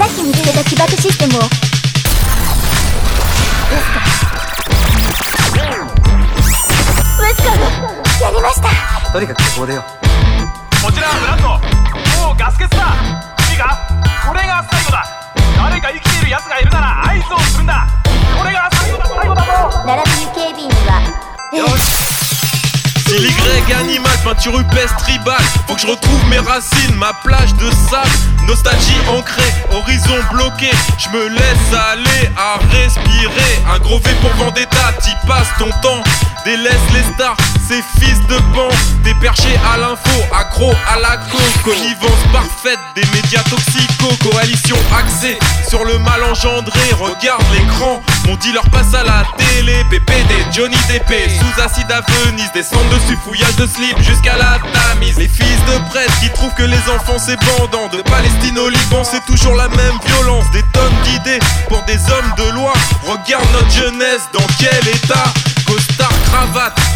さっき見つけた起爆システムを。ウエスカーがやりました。とにかくここでよ。こちらブランド。もうガス欠だ。いいかこれが最後だ。誰か生きている奴がいるなら合図をするんだ。これが最後だ。最後だぞ。並びに警備員は。え C'est l'Y animal, peinture rupestre tribale Faut que je retrouve mes racines, ma plage de sable. Nostalgie ancrée, horizon bloqué. Je me laisse aller à respirer. Un gros V pour Vendetta, t'y passes ton temps. Délaisse les stars, ces fils de pan. Des perchés à l'info, accro à la co Connivence parfaite des médias toxicaux. Coalition axée sur le mal engendré Regarde l'écran, mon dealer passe à la télé. PPD, Johnny DP, sous acide à Venise Descendre dessus, fouillage de slip jusqu'à la tamise. Les fils de prêtre qui trouvent que les enfants c'est bandant De Palestine au Liban c'est toujours la même violence. Des tonnes d'idées pour des hommes de loi. Regarde notre jeunesse dans quel état. Costard,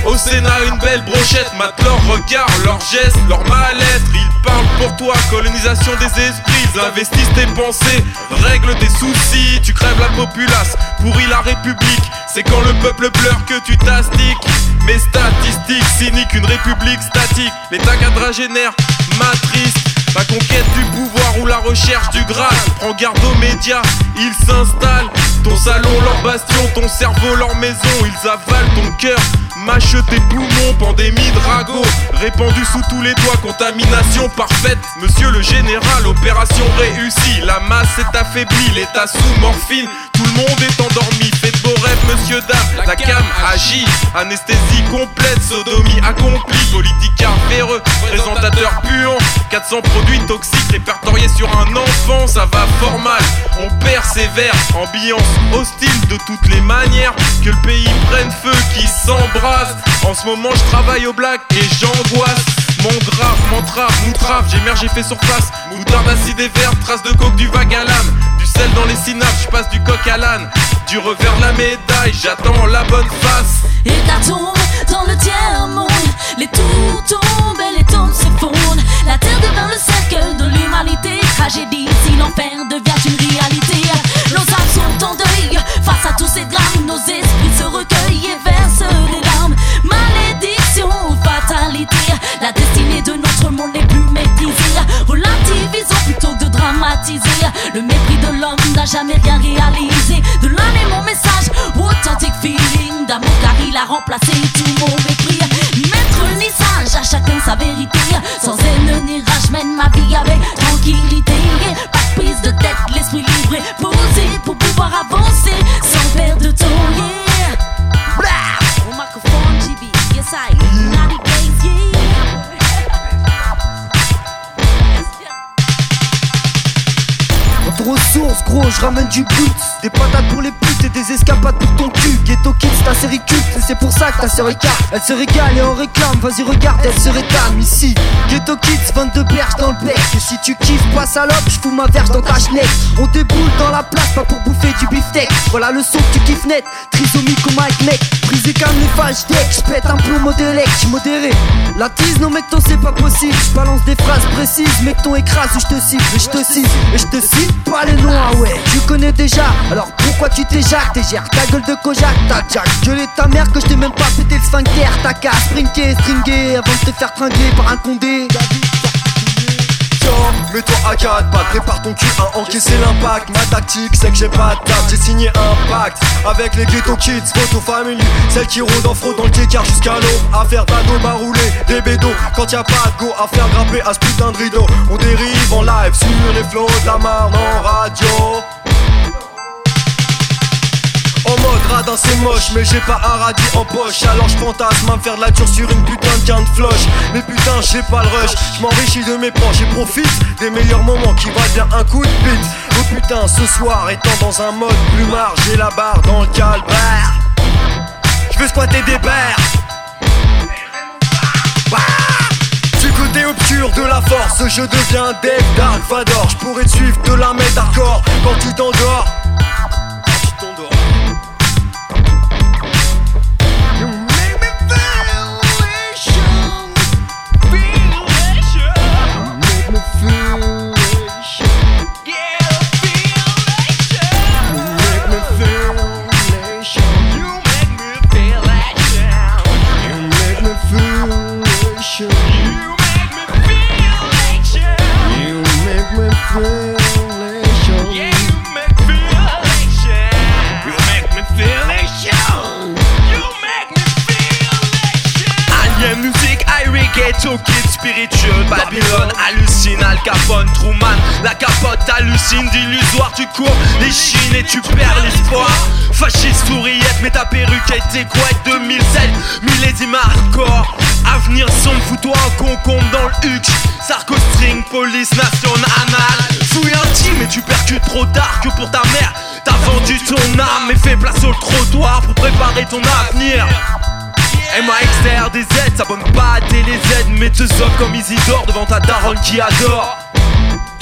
au Sénat une belle brochette. Mate leur regard, leurs gestes, leur mal-être. Ils parlent pour toi, colonisation des esprits. Investissent tes pensées, règle tes soucis. Tu crèves la populace, pourris la république. C'est quand le peuple pleure que tu t'astiques. Mes statistiques cyniques, une république statique. L'état quadragénaire m'attriste la conquête du pouvoir ou la recherche du Graal Prends garde aux médias, ils s'installent. Ton salon, leur bastion, ton cerveau, leur maison. Ils avalent ton cœur, mâchent tes poumons Pandémie drago, répandue sous tous les doigts Contamination parfaite, monsieur le général Opération réussie, la masse est affaiblie L'état sous morphine, tout le monde est endormi. Faites beaux rêves, monsieur, dame, la cam agit. Anesthésie complète, sodomie accomplie. Politicard véreux, présentateur puant 400 produits toxiques répertoriés sur un enfant, ça va fort mal. On persévère, ambiance hostile de toutes les manières. Que le pays prenne feu, qui s'embrase. En ce moment, je travaille au black et j'angoisse. Mon grave, m'entrave, moutrave, j'émerge, j'ai fait surface. Moutarde acide et vert, trace de coke, du vague à l'âme. Dans les synapses, je passe du coq à l'âne. Du revers la médaille, j'attends la bonne face. Hécatombe dans le tiers-monde. Les tours tombent et les tombes se fondent. La terre devint le cercle de l'humanité. Tragédie si l'enfer devient une réalité. Nos âmes sont en deuil. Face à tous ces drames Nos esprits se recueillent et versent des larmes. Malédiction ou fatalité. La destinée de notre monde n'est plus maîtrisée Relativisons plutôt que de dramatiser Le mépris jamais rien réalisé. De là naît mon message, authentique feeling d'amour car il a remplacé tout mon mépris Maître ni sage, à chacun sa vérité. Sans Ressources, gros, je ramène du but. Des patates pour les putes et des escapades pour ton cul. Ghetto Kids, ta série culte, et c'est pour ça que ta sœur est carte. Elle se régale et on réclame, vas-y regarde, elle se réclame ici. Ghetto Kids, 22 berges dans le bec. Si tu kiffes pas salope, je fous ma verge dans ta chenette. On déboule dans la place, pas pour bouffer du beefsteak. Voilà le son que tu kiffes net. Trisomie comme Mike mec. Brisé comme les fâches deck, j'pète un plomb modélec, j'suis modéré. La tease, non mec, c'est pas possible. J'balance des phrases précises, mec, ton écrase ou j'te cible. Et j'te cite, et j'te cite pas les noms, ah ouais. Tu connais déjà, alors pourquoi tu T'es gères ta gueule de Kojak, ta jack. Gueulé ta mère que je t'ai même pas pété le sphincter. T'as qu'à sprinter, stringuer avant de te faire tringler par un condé. Mets-toi à quatre pattes, prépare ton cul à encaisser l'impact. Ma tactique, c'est que j'ai pas de table, j'ai signé un pacte avec les ghetto kids, photo family. Celles qui rôdent en fraude dans le kékar jusqu'à l'aube. À faire d'ado, à rouler des bédos. Quand y a pas de go, à faire grimper à ce putain de rideau. On dérive en live sur les flots de la marne en radio. C'est moche mais j'ai pas un radis en poche. Alors je fantasme à me faire de la dure sur une putain de de floche. Mais putain j'ai pas le rush. Je m'enrichis de mes proches et profite des meilleurs moments qui valent bien un coup de bite. Oh putain ce soir étant dans un mode plumard J'ai la barre dans le calvaire. Je veux squatter des pères. Bah côté obscur de la force, je deviens Dave Dark Vador. Je pourrais te suivre de la mettre hardcore quand tu t'endors. Signes d'illusoire, tu cours les chines et tu perds l'espoir. Fasciste souriette, mais ta perruque a été couette 2007, millésime hardcore. Avenir sombre, fous-toi un concombre dans le huc. Sarko string, police nationale. Fouille intime et tu percutes trop tard que pour ta mère. T'as vendu ton âme et fait place au trottoir pour préparer ton avenir. MAXR des Z, s'abonne pas à TéléZ, mais te zoque comme Isidore devant ta daronne qui adore. you